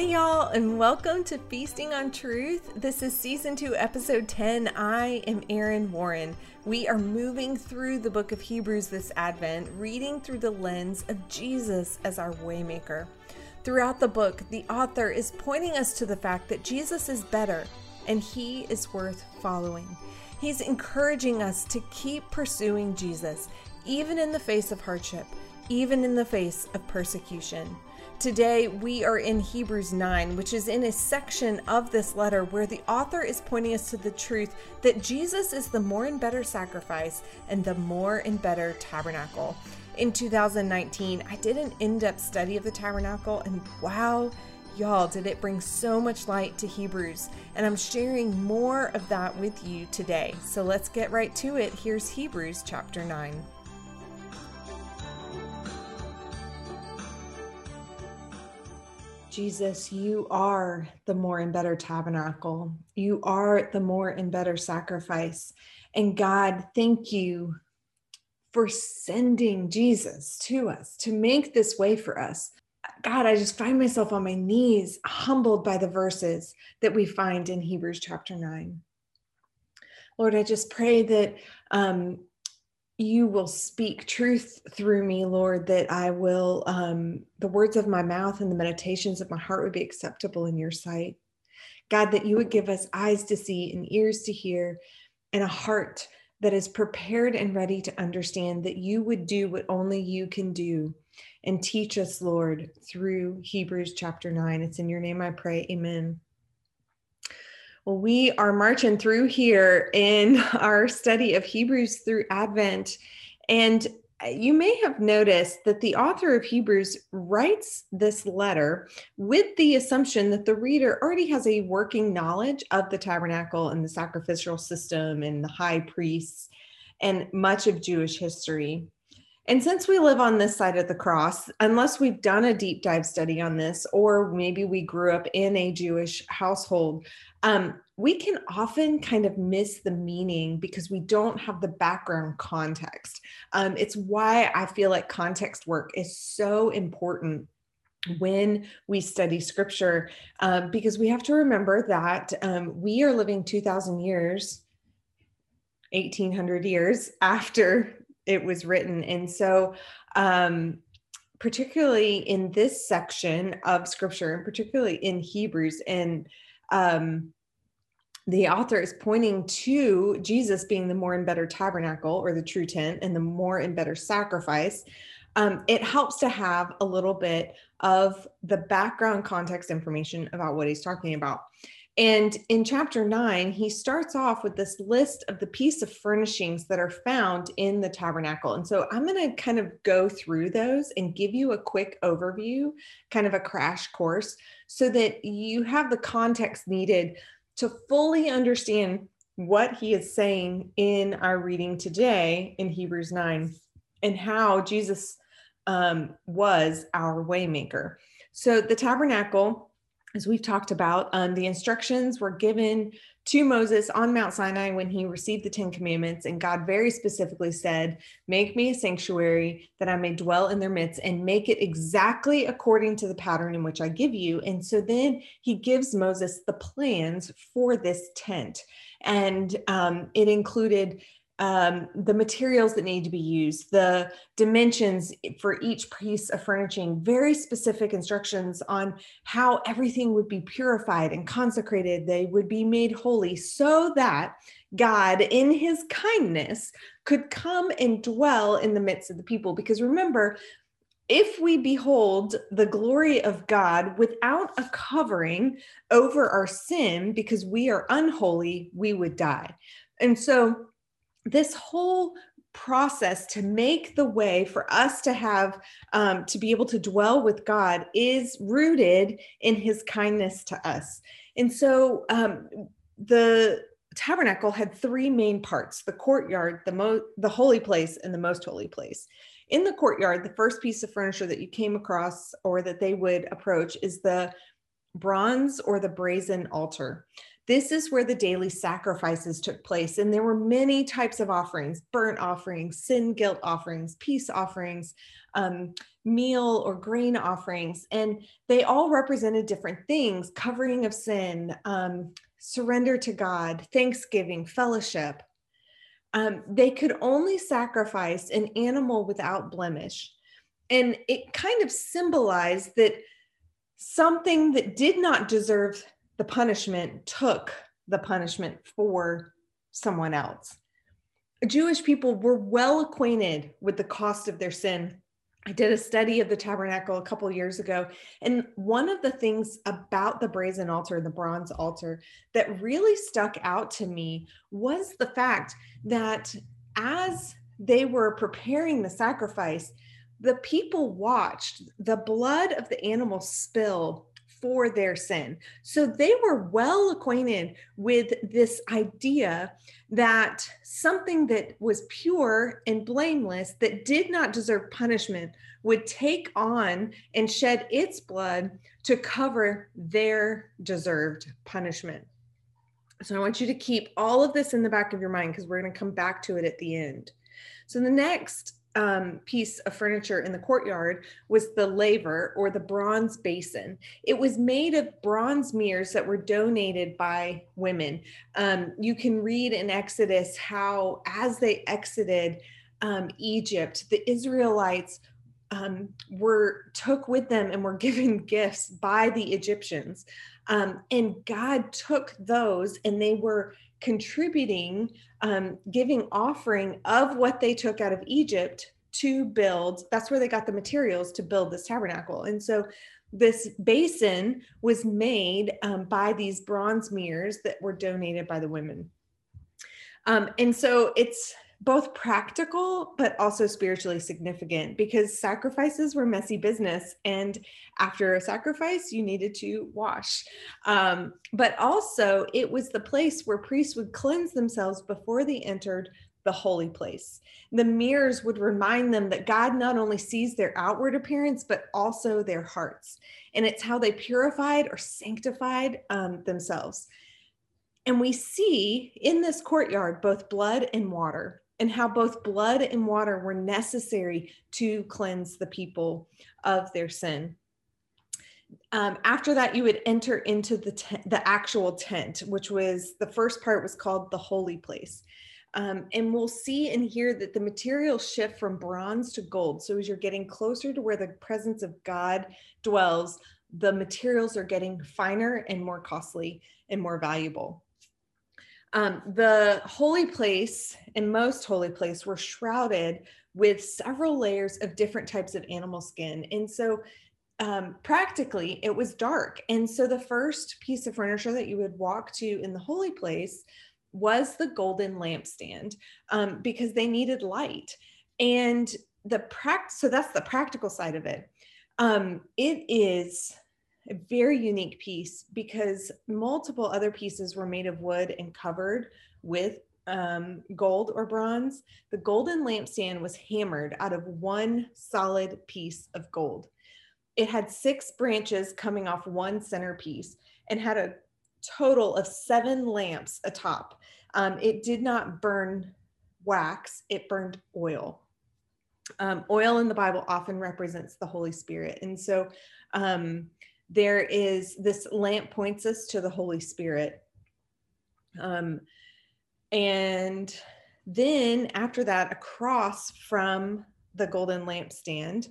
Hey, y'all, and welcome to Feasting on Truth. This is season two, episode 10. I am Erin Warren. We are moving through the book of Hebrews this Advent, reading through the lens of Jesus as our waymaker. Throughout the book, the author is pointing us to the fact that Jesus is better and he is worth following. He's encouraging us to keep pursuing Jesus, even in the face of hardship, even in the face of persecution. Today, we are in Hebrews 9, which is in a section of this letter where the author is pointing us to the truth that Jesus is the more and better sacrifice and the more and better tabernacle. In 2019, I did an in depth study of the tabernacle, and wow, y'all, did it bring so much light to Hebrews. And I'm sharing more of that with you today. So let's get right to it. Here's Hebrews chapter 9. Jesus, you are the more and better tabernacle. You are the more and better sacrifice. And God, thank you for sending Jesus to us to make this way for us. God, I just find myself on my knees, humbled by the verses that we find in Hebrews chapter 9. Lord, I just pray that um, you will speak truth through me, Lord, that I will, um, the words of my mouth and the meditations of my heart would be acceptable in your sight. God, that you would give us eyes to see and ears to hear and a heart that is prepared and ready to understand that you would do what only you can do and teach us, Lord, through Hebrews chapter 9. It's in your name I pray. Amen. Well, we are marching through here in our study of Hebrews through Advent. And uh, you may have noticed that the author of Hebrews writes this letter with the assumption that the reader already has a working knowledge of the tabernacle and the sacrificial system and the high priests and much of Jewish history. And since we live on this side of the cross, unless we've done a deep dive study on this, or maybe we grew up in a Jewish household, um, we can often kind of miss the meaning because we don't have the background context. Um, it's why I feel like context work is so important when we study scripture um, because we have to remember that um, we are living 2000 years 1800 years after it was written and so um, particularly in this section of scripture and particularly in hebrews and um, the author is pointing to Jesus being the more and better tabernacle or the true tent and the more and better sacrifice. Um, it helps to have a little bit of the background context information about what he's talking about. And in chapter nine, he starts off with this list of the piece of furnishings that are found in the tabernacle. And so I'm going to kind of go through those and give you a quick overview, kind of a crash course, so that you have the context needed to fully understand what he is saying in our reading today in Hebrews 9 and how Jesus um, was our waymaker. So the tabernacle as we've talked about, um, the instructions were given to Moses on Mount Sinai when he received the Ten Commandments. And God very specifically said, Make me a sanctuary that I may dwell in their midst and make it exactly according to the pattern in which I give you. And so then he gives Moses the plans for this tent. And um, it included um, the materials that need to be used, the dimensions for each piece of furnishing, very specific instructions on how everything would be purified and consecrated. They would be made holy so that God, in his kindness, could come and dwell in the midst of the people. Because remember, if we behold the glory of God without a covering over our sin because we are unholy, we would die. And so, this whole process to make the way for us to have um, to be able to dwell with god is rooted in his kindness to us. And so um, the tabernacle had three main parts the courtyard the mo the holy place and the most holy place. In the courtyard the first piece of furniture that you came across or that they would approach is the bronze or the brazen altar. This is where the daily sacrifices took place. And there were many types of offerings burnt offerings, sin guilt offerings, peace offerings, um, meal or grain offerings. And they all represented different things covering of sin, um, surrender to God, thanksgiving, fellowship. Um, they could only sacrifice an animal without blemish. And it kind of symbolized that something that did not deserve the punishment took the punishment for someone else. Jewish people were well acquainted with the cost of their sin. I did a study of the tabernacle a couple years ago. And one of the things about the brazen altar, the bronze altar, that really stuck out to me was the fact that as they were preparing the sacrifice, the people watched the blood of the animal spill for their sin. So they were well acquainted with this idea that something that was pure and blameless, that did not deserve punishment, would take on and shed its blood to cover their deserved punishment. So I want you to keep all of this in the back of your mind because we're going to come back to it at the end. So the next um, piece of furniture in the courtyard was the laver or the bronze basin. It was made of bronze mirrors that were donated by women. Um, you can read in Exodus how, as they exited um, Egypt, the Israelites um, were took with them and were given gifts by the Egyptians. Um, and God took those and they were contributing, um, giving offering of what they took out of Egypt to build. That's where they got the materials to build this tabernacle. And so this basin was made um, by these bronze mirrors that were donated by the women. Um, and so it's both practical but also spiritually significant because sacrifices were messy business and after a sacrifice you needed to wash. Um, but also it was the place where priests would cleanse themselves before they entered the holy place. The mirrors would remind them that god not only sees their outward appearance but also their hearts. And it's how they purified or sanctified um, themselves. And we see in this courtyard both blood and water and how both blood and water were necessary to cleanse the people of their sin. Um, after that, you would enter into the tent, the actual tent, which was the first part was called the holy place. Um, and we'll see and hear that the materials shift from bronze to gold. So as you're getting closer to where the presence of God dwells, the materials are getting finer and more costly and more valuable. Um, the holy place and most holy place were shrouded with several layers of different types of animal skin. And so um, practically it was dark. And so the first piece of furniture that you would walk to in the holy place was the golden lampstand um, because they needed light. And the practice, so that's the practical side of it. Um, it is a very unique piece because multiple other pieces were made of wood and covered with um, gold or bronze. The golden lampstand was hammered out of one solid piece of gold. It had six branches coming off one centerpiece and had a total of seven lamps atop. Um, it did not burn wax, it burned oil. Um, oil in the Bible often represents the Holy Spirit. And so um, there is this lamp points us to the Holy Spirit. Um, and then after that, across from the golden lampstand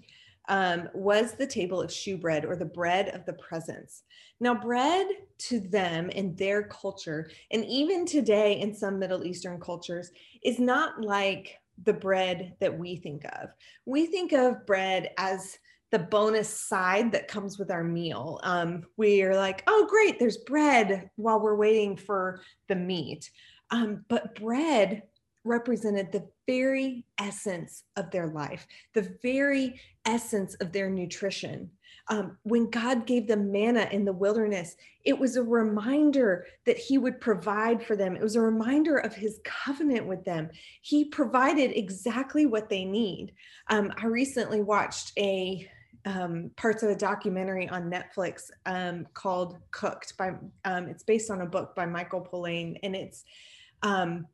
um, was the table of shewbread or the bread of the presence. Now, bread to them in their culture, and even today in some Middle Eastern cultures, is not like the bread that we think of. We think of bread as the bonus side that comes with our meal. Um, we're like, oh, great, there's bread while we're waiting for the meat. Um, but bread represented the very essence of their life, the very essence of their nutrition. Um, when God gave them manna in the wilderness, it was a reminder that He would provide for them. It was a reminder of His covenant with them. He provided exactly what they need. Um, I recently watched a um, parts of a documentary on Netflix um, called Cooked by um, it's based on a book by Michael Pollan and it's um,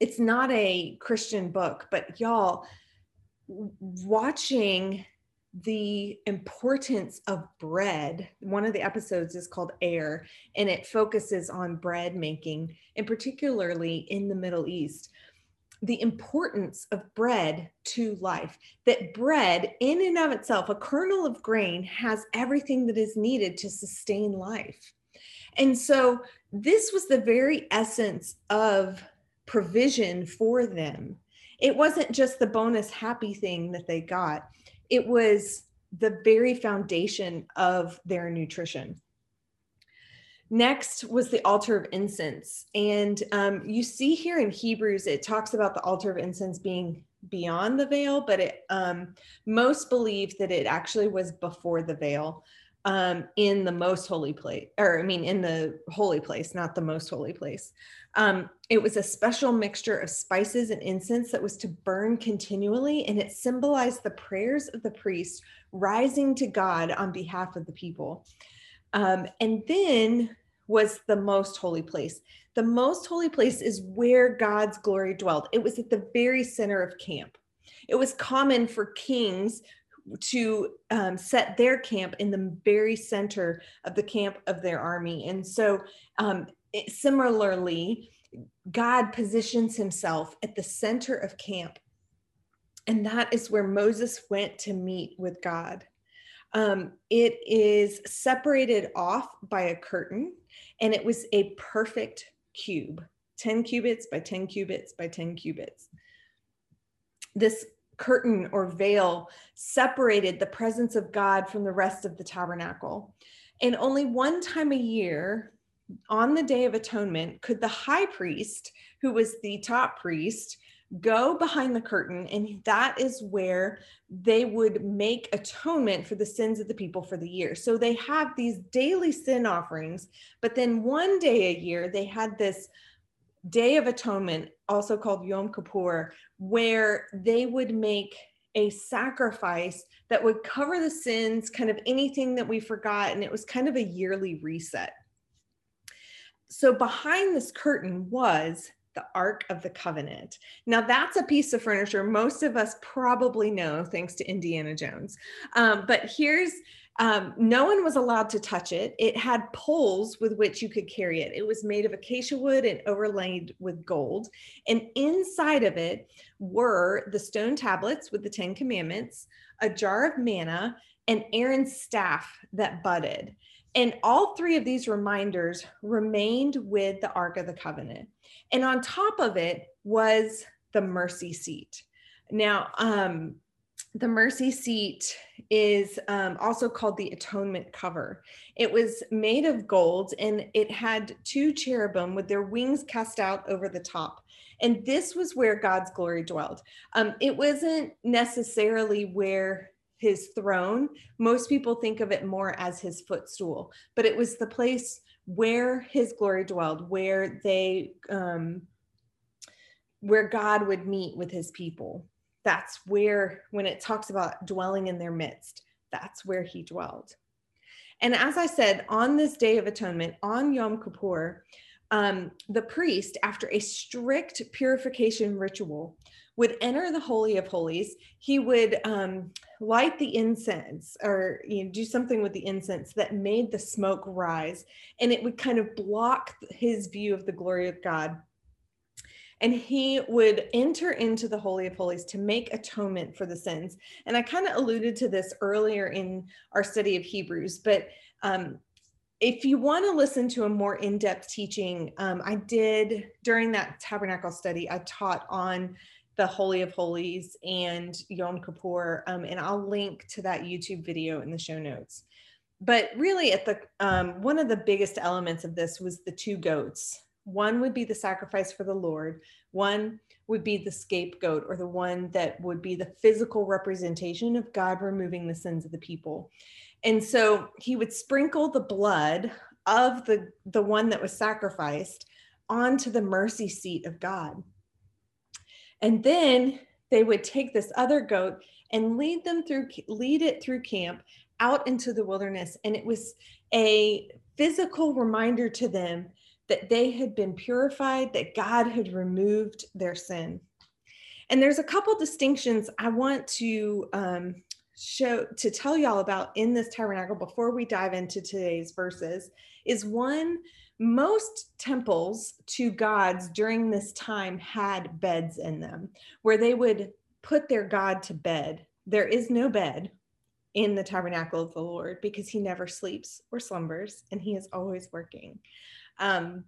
it's not a Christian book, but y'all watching the importance of bread. One of the episodes is called Air, and it focuses on bread making, and particularly in the Middle East the importance of bread to life. That bread, in and of itself, a kernel of grain, has everything that is needed to sustain life. And so, this was the very essence of provision for them. It wasn't just the bonus happy thing that they got, it was the very foundation of their nutrition. Next was the altar of incense. And um, you see here in Hebrews, it talks about the altar of incense being beyond the veil, but it, um, most believe that it actually was before the veil um, in the most holy place, or I mean, in the holy place, not the most holy place. Um, it was a special mixture of spices and incense that was to burn continually, and it symbolized the prayers of the priest rising to God on behalf of the people. Um, and then was the most holy place. The most holy place is where God's glory dwelled. It was at the very center of camp. It was common for kings to um, set their camp in the very center of the camp of their army. And so, um, it, similarly, God positions himself at the center of camp. And that is where Moses went to meet with God. Um, it is separated off by a curtain, and it was a perfect cube 10 cubits by 10 cubits by 10 cubits. This curtain or veil separated the presence of God from the rest of the tabernacle. And only one time a year, on the Day of Atonement, could the high priest, who was the top priest, go behind the curtain and that is where they would make atonement for the sins of the people for the year. So they have these daily sin offerings but then one day a year they had this day of atonement also called yom kippur where they would make a sacrifice that would cover the sins kind of anything that we forgot and it was kind of a yearly reset. So behind this curtain was the Ark of the Covenant. Now, that's a piece of furniture most of us probably know thanks to Indiana Jones. Um, but here's um, no one was allowed to touch it. It had poles with which you could carry it. It was made of acacia wood and overlaid with gold. And inside of it were the stone tablets with the Ten Commandments, a jar of manna, and Aaron's staff that budded. And all three of these reminders remained with the Ark of the Covenant. And on top of it was the mercy seat. Now, um, the mercy seat is um, also called the atonement cover. It was made of gold and it had two cherubim with their wings cast out over the top. And this was where God's glory dwelled. Um, it wasn't necessarily where his throne. Most people think of it more as his footstool, but it was the place where his glory dwelled, where they, um, where God would meet with his people. That's where, when it talks about dwelling in their midst, that's where he dwelled. And as I said, on this day of atonement, on Yom Kippur, um, the priest, after a strict purification ritual, would enter the Holy of Holies. He would um, light the incense or you know, do something with the incense that made the smoke rise, and it would kind of block his view of the glory of God. And he would enter into the Holy of Holies to make atonement for the sins. And I kind of alluded to this earlier in our study of Hebrews, but um, if you want to listen to a more in-depth teaching um, i did during that tabernacle study i taught on the Holy of Holies and Yom Kippur. Um, and I'll link to that YouTube video in the show notes. But really, at the um, one of the biggest elements of this was the two goats. One would be the sacrifice for the Lord. One would be the scapegoat, or the one that would be the physical representation of God removing the sins of the people. And so he would sprinkle the blood of the the one that was sacrificed onto the mercy seat of God. And then they would take this other goat and lead them through lead it through camp out into the wilderness. And it was a physical reminder to them that they had been purified that God had removed their sin. And there's a couple distinctions I want to um, show to tell y'all about in this tabernacle before we dive into today's verses is one most temples to gods during this time had beds in them where they would put their god to bed. There is no bed in the tabernacle of the lord because he never sleeps or slumbers and he is always working. Um,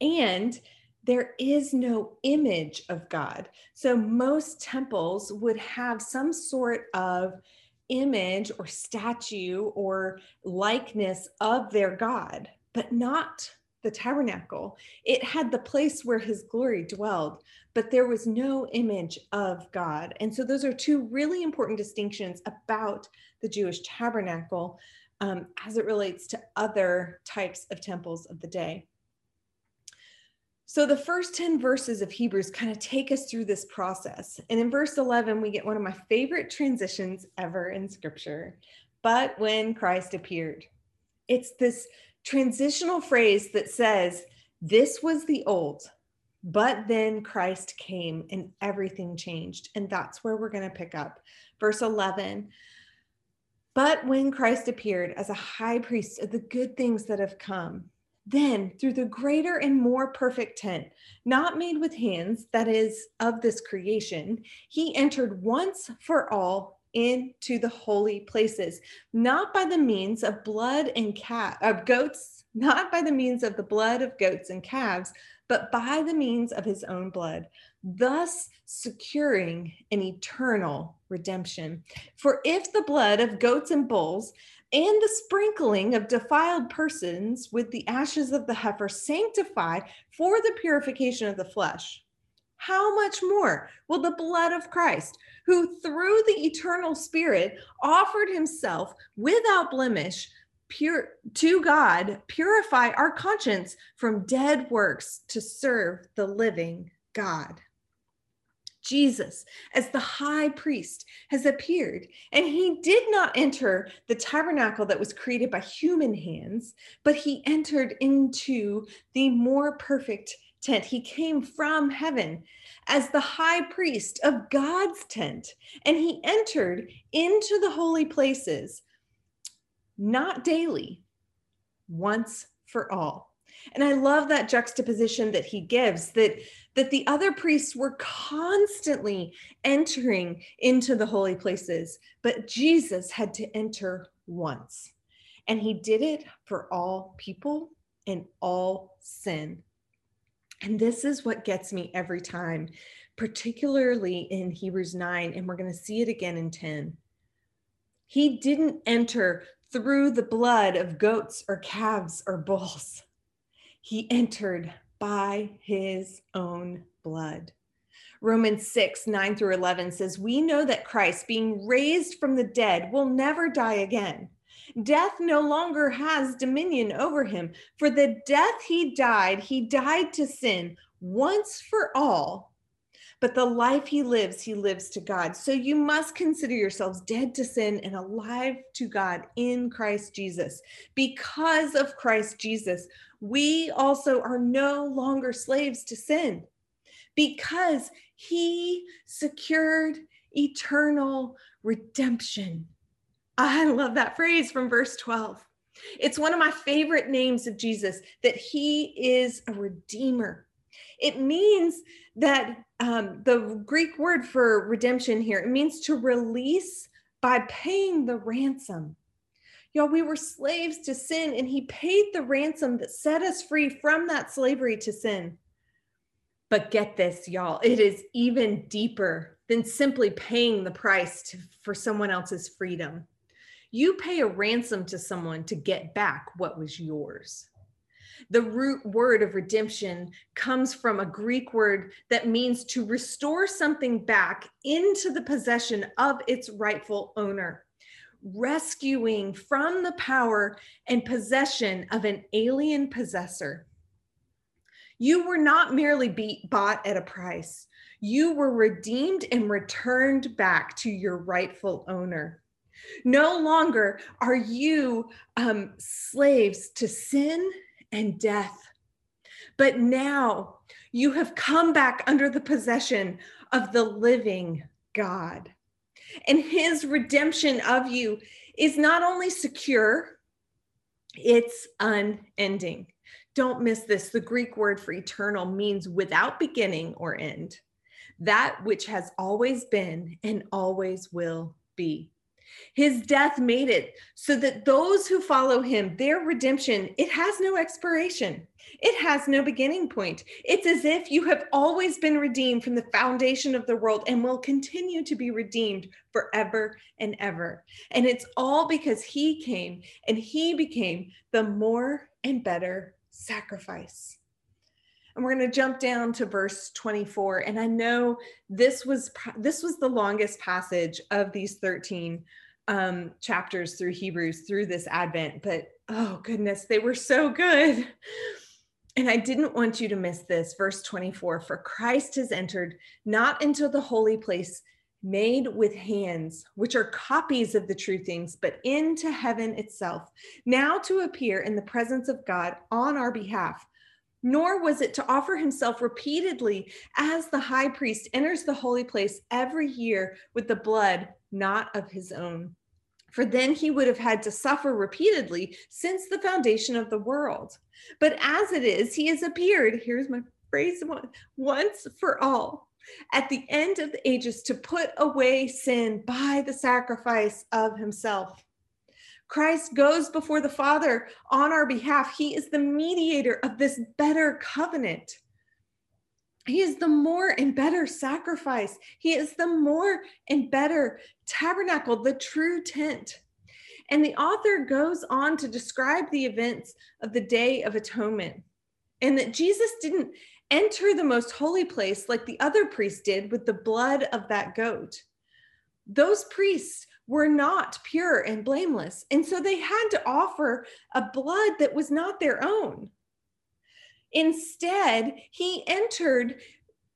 and there is no image of God. So most temples would have some sort of image or statue or likeness of their God, but not the tabernacle. It had the place where his glory dwelled, but there was no image of God. And so those are two really important distinctions about the Jewish tabernacle um, as it relates to other types of temples of the day. So the first 10 verses of Hebrews kind of take us through this process. And in verse 11, we get one of my favorite transitions ever in scripture. But when Christ appeared, it's this transitional phrase that says, This was the old, but then Christ came and everything changed. And that's where we're going to pick up. Verse 11. But when Christ appeared as a high priest of the good things that have come, then, through the greater and more perfect tent, not made with hands, that is, of this creation, he entered once for all into the holy places, not by the means of blood and cat of goats, not by the means of the blood of goats and calves, but by the means of his own blood, thus securing an eternal redemption. For if the blood of goats and bulls and the sprinkling of defiled persons with the ashes of the heifer sanctify for the purification of the flesh. How much more will the blood of Christ, who through the eternal Spirit offered himself without blemish pure to God, purify our conscience from dead works to serve the living God? Jesus, as the high priest, has appeared, and he did not enter the tabernacle that was created by human hands, but he entered into the more perfect tent. He came from heaven as the high priest of God's tent, and he entered into the holy places, not daily, once for all. And i love that juxtaposition that he gives that that the other priests were constantly entering into the holy places but jesus had to enter once. And he did it for all people and all sin and this is what gets me every time particularly in hebrews 9 and we're going to see it again in 10 he didn't enter through the blood of goats or calves or bulls he entered by his own blood. Romans 6, 9 through 11 says, We know that Christ, being raised from the dead, will never die again. Death no longer has dominion over him. For the death he died, he died to sin once for all but the life he lives, he lives to God. So you must consider yourselves dead to sin and alive to God in Christ Jesus. Because of Christ Jesus, we also are no longer slaves to sin because he secured eternal redemption. I love that phrase from verse 12. It's one of my favorite names of Jesus that he is a redeemer. It means that um, the Greek word for redemption here, it means to release by paying the ransom. Y'all, we were slaves to sin, and he paid the ransom that set us free from that slavery to sin. But get this, y'all, it is even deeper than simply paying the price to, for someone else's freedom. You pay a ransom to someone to get back what was yours. The root word of redemption comes from a Greek word that means to restore something back into the possession of its rightful owner, rescuing from the power and possession of an alien possessor. You were not merely beat, bought at a price. You were redeemed and returned back to your rightful owner. No longer are you um, slaves to sin and death, but now you have come back under the possession of the living God. And his redemption of you is not only secure, it's unending. Don't miss this. The Greek word for eternal means without beginning or end, that which has always been and always will be. His death made it so that those who follow him, their redemption, it has no expiration. It has no beginning point. It's as if you have always been redeemed from the foundation of the world and will continue to be redeemed forever and ever. And it's all because he came and he became the more and better sacrifice. And we're going to jump down to verse 24 and I know this was this was the longest passage of these 13 um, chapters through Hebrews through this Advent, but oh goodness, they were so good. And I didn't want you to miss this. Verse 24 For Christ has entered not into the holy place made with hands, which are copies of the true things, but into heaven itself, now to appear in the presence of God on our behalf. Nor was it to offer himself repeatedly as the high priest enters the holy place every year with the blood not of his own for then he would have had to suffer repeatedly since the foundation of the world. But as it is, he has appeared, here's my phrase once for all at the end of the ages to put away sin by the sacrifice of himself. Christ goes before the Father on our behalf. He is the mediator of this better covenant. He is the more and better sacrifice. He is the more and better tabernacle, the true tent. And the author goes on to describe the events of the Day of Atonement and that Jesus didn't enter the most holy place like the other priests did with the blood of that goat. Those priests were not pure and blameless. And so they had to offer a blood that was not their own. Instead, he entered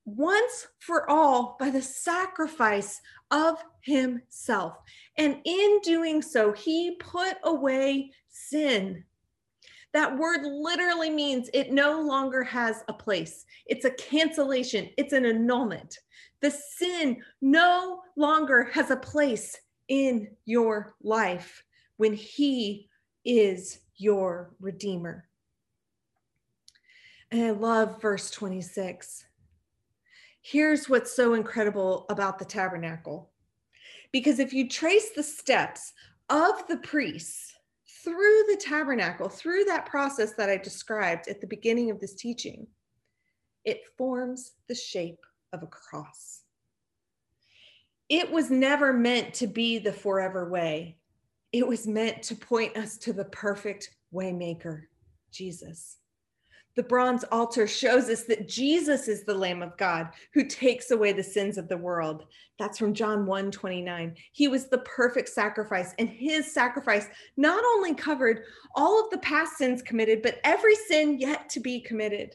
once for all by the sacrifice of himself. And in doing so, he put away sin. That word literally means it no longer has a place. It's a cancellation, it's an annulment. The sin no longer has a place in your life when he is your redeemer. And I love verse 26. Here's what's so incredible about the tabernacle. Because if you trace the steps of the priests through the tabernacle, through that process that I described at the beginning of this teaching, it forms the shape of a cross. It was never meant to be the forever way. It was meant to point us to the perfect waymaker, Jesus. The bronze altar shows us that Jesus is the Lamb of God who takes away the sins of the world. That's from John 1 29. He was the perfect sacrifice, and his sacrifice not only covered all of the past sins committed, but every sin yet to be committed.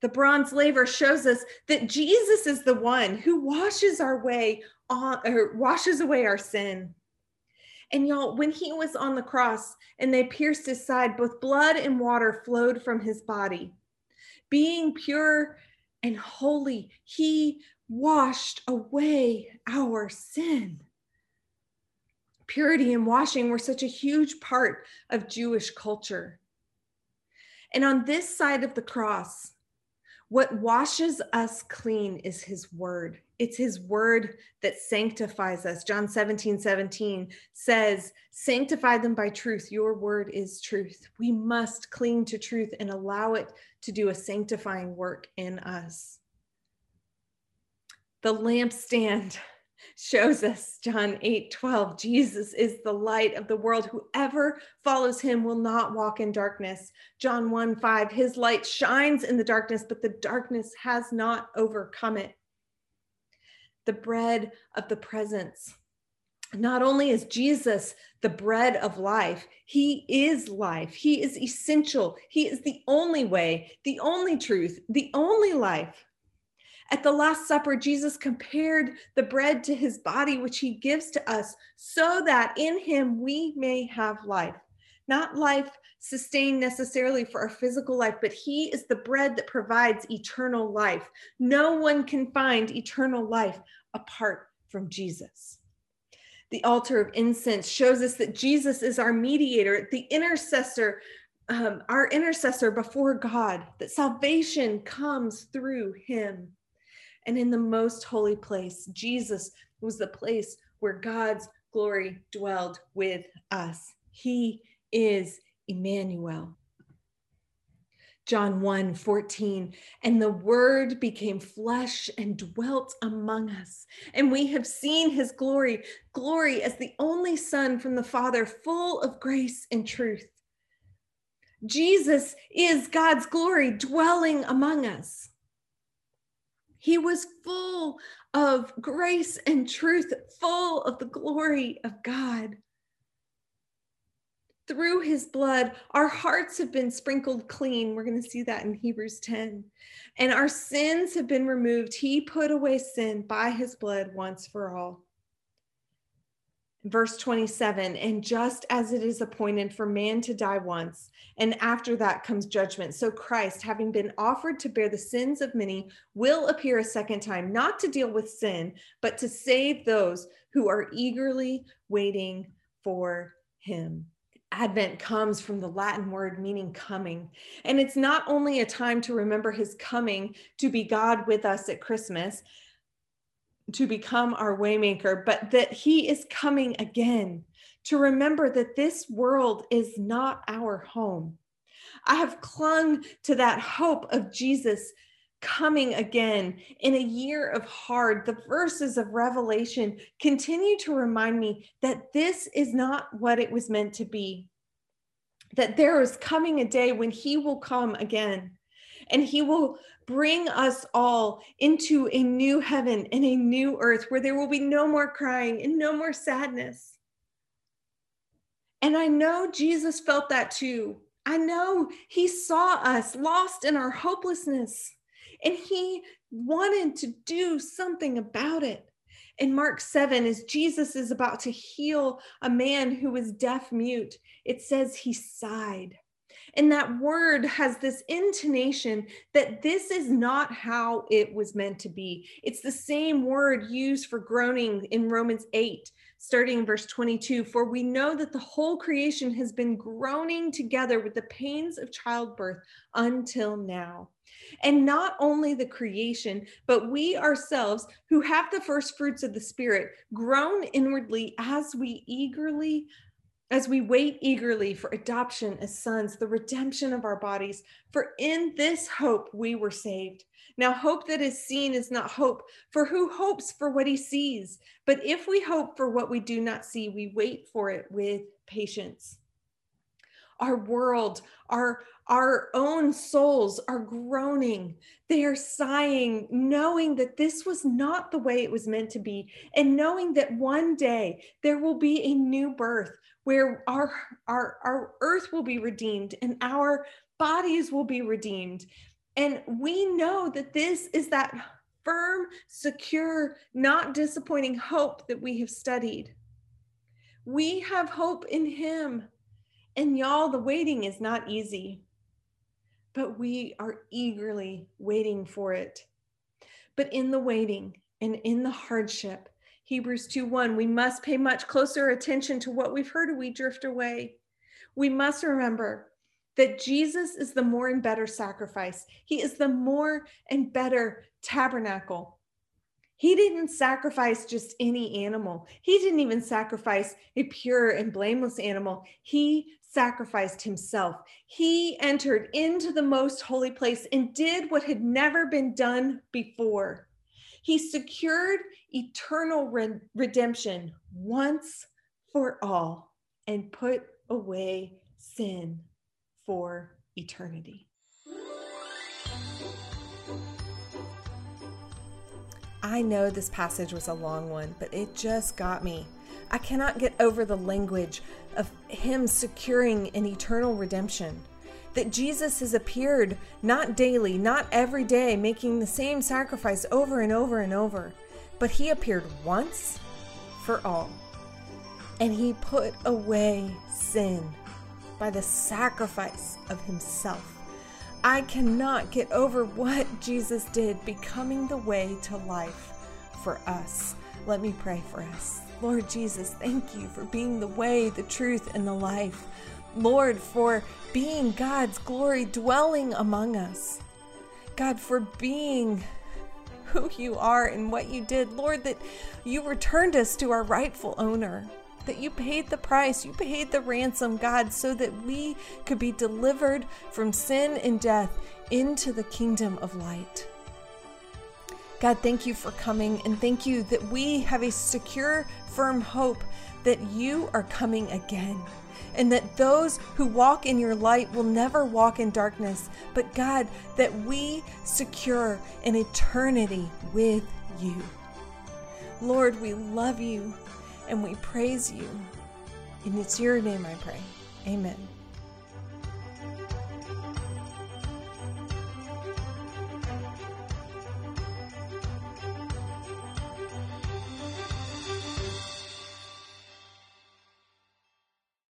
The bronze laver shows us that Jesus is the one who washes our way on or washes away our sin. And y'all, when he was on the cross and they pierced his side, both blood and water flowed from his body. Being pure and holy, he washed away our sin. Purity and washing were such a huge part of Jewish culture. And on this side of the cross, what washes us clean is his word. It's his word that sanctifies us. John 17, 17 says, Sanctify them by truth. Your word is truth. We must cling to truth and allow it to do a sanctifying work in us. The lampstand shows us John 8 12. Jesus is the light of the world. Whoever follows him will not walk in darkness. John 1 5, his light shines in the darkness, but the darkness has not overcome it. The bread of the presence. Not only is Jesus the bread of life, he is life. He is essential. He is the only way, the only truth, the only life. At the Last Supper, Jesus compared the bread to his body, which he gives to us, so that in him we may have life. Not life sustained necessarily for our physical life, but he is the bread that provides eternal life. No one can find eternal life apart from Jesus. The altar of incense shows us that Jesus is our mediator, the intercessor, um, our intercessor before God, that salvation comes through him. And in the most holy place, Jesus was the place where God's glory dwelled with us. He is Emmanuel. John 1 14, and the word became flesh and dwelt among us. And we have seen his glory, glory as the only Son from the Father, full of grace and truth. Jesus is God's glory dwelling among us. He was full of grace and truth, full of the glory of God through his blood, our hearts have been sprinkled clean. We're going to see that in Hebrews 10. And our sins have been removed. He put away sin by his blood once for all. Verse 27 And just as it is appointed for man to die once, and after that comes judgment, so Christ, having been offered to bear the sins of many, will appear a second time, not to deal with sin, but to save those who are eagerly waiting for him. Advent comes from the Latin word meaning coming. And it's not only a time to remember his coming to be God with us at Christmas, to become our waymaker, but that he is coming again to remember that this world is not our home. I have clung to that hope of Jesus coming again in a year of hard. The verses of Revelation continue to remind me that this is not what it was meant to be. That there is coming a day when He will come again and He will bring us all into a new heaven and a new earth where there will be no more crying and no more sadness. And I know Jesus felt that too. I know he saw us lost in our hopelessness and he wanted to do something about it. In Mark 7, as Jesus is about to heal a man who was deaf mute, it says he sighed. And that word has this intonation that this is not how it was meant to be. It's the same word used for groaning in Romans 8, starting in verse 22. For we know that the whole creation has been groaning together with the pains of childbirth until now. And not only the creation, but we ourselves who have the first fruits of the Spirit groan inwardly as we eagerly as we wait eagerly for adoption as sons, the redemption of our bodies. For in this hope we were saved. Now, hope that is seen is not hope, for who hopes for what he sees? But if we hope for what we do not see, we wait for it with patience our world, our our own souls are groaning. They are sighing, knowing that this was not the way it was meant to be, and knowing that one day there will be a new birth where our, our, our earth will be redeemed and our bodies will be redeemed. And we know that this is that firm, secure, not disappointing hope that we have studied. We have hope in Him. And y'all, the waiting is not easy, but we are eagerly waiting for it. But in the waiting and in the hardship, Hebrews 2 1, we must pay much closer attention to what we've heard or we drift away. We must remember that Jesus is the more and better sacrifice, He is the more and better tabernacle. He didn't sacrifice just any animal. He didn't even sacrifice a pure and blameless animal. He sacrificed himself. He entered into the most holy place and did what had never been done before. He secured eternal re- redemption once for all and put away sin for eternity. I know this passage was a long one, but it just got me. I cannot get over the language of Him securing an eternal redemption. that Jesus has appeared not daily, not every day, making the same sacrifice over and over and over, but he appeared once for all. And he put away sin by the sacrifice of himself. I cannot get over what Jesus did, becoming the way to life for us. Let me pray for us. Lord Jesus, thank you for being the way, the truth, and the life. Lord, for being God's glory dwelling among us. God, for being who you are and what you did. Lord, that you returned us to our rightful owner, that you paid the price, you paid the ransom, God, so that we could be delivered from sin and death into the kingdom of light. God, thank you for coming and thank you that we have a secure, firm hope that you are coming again and that those who walk in your light will never walk in darkness, but God, that we secure an eternity with you. Lord, we love you and we praise you. And it's your name I pray. Amen.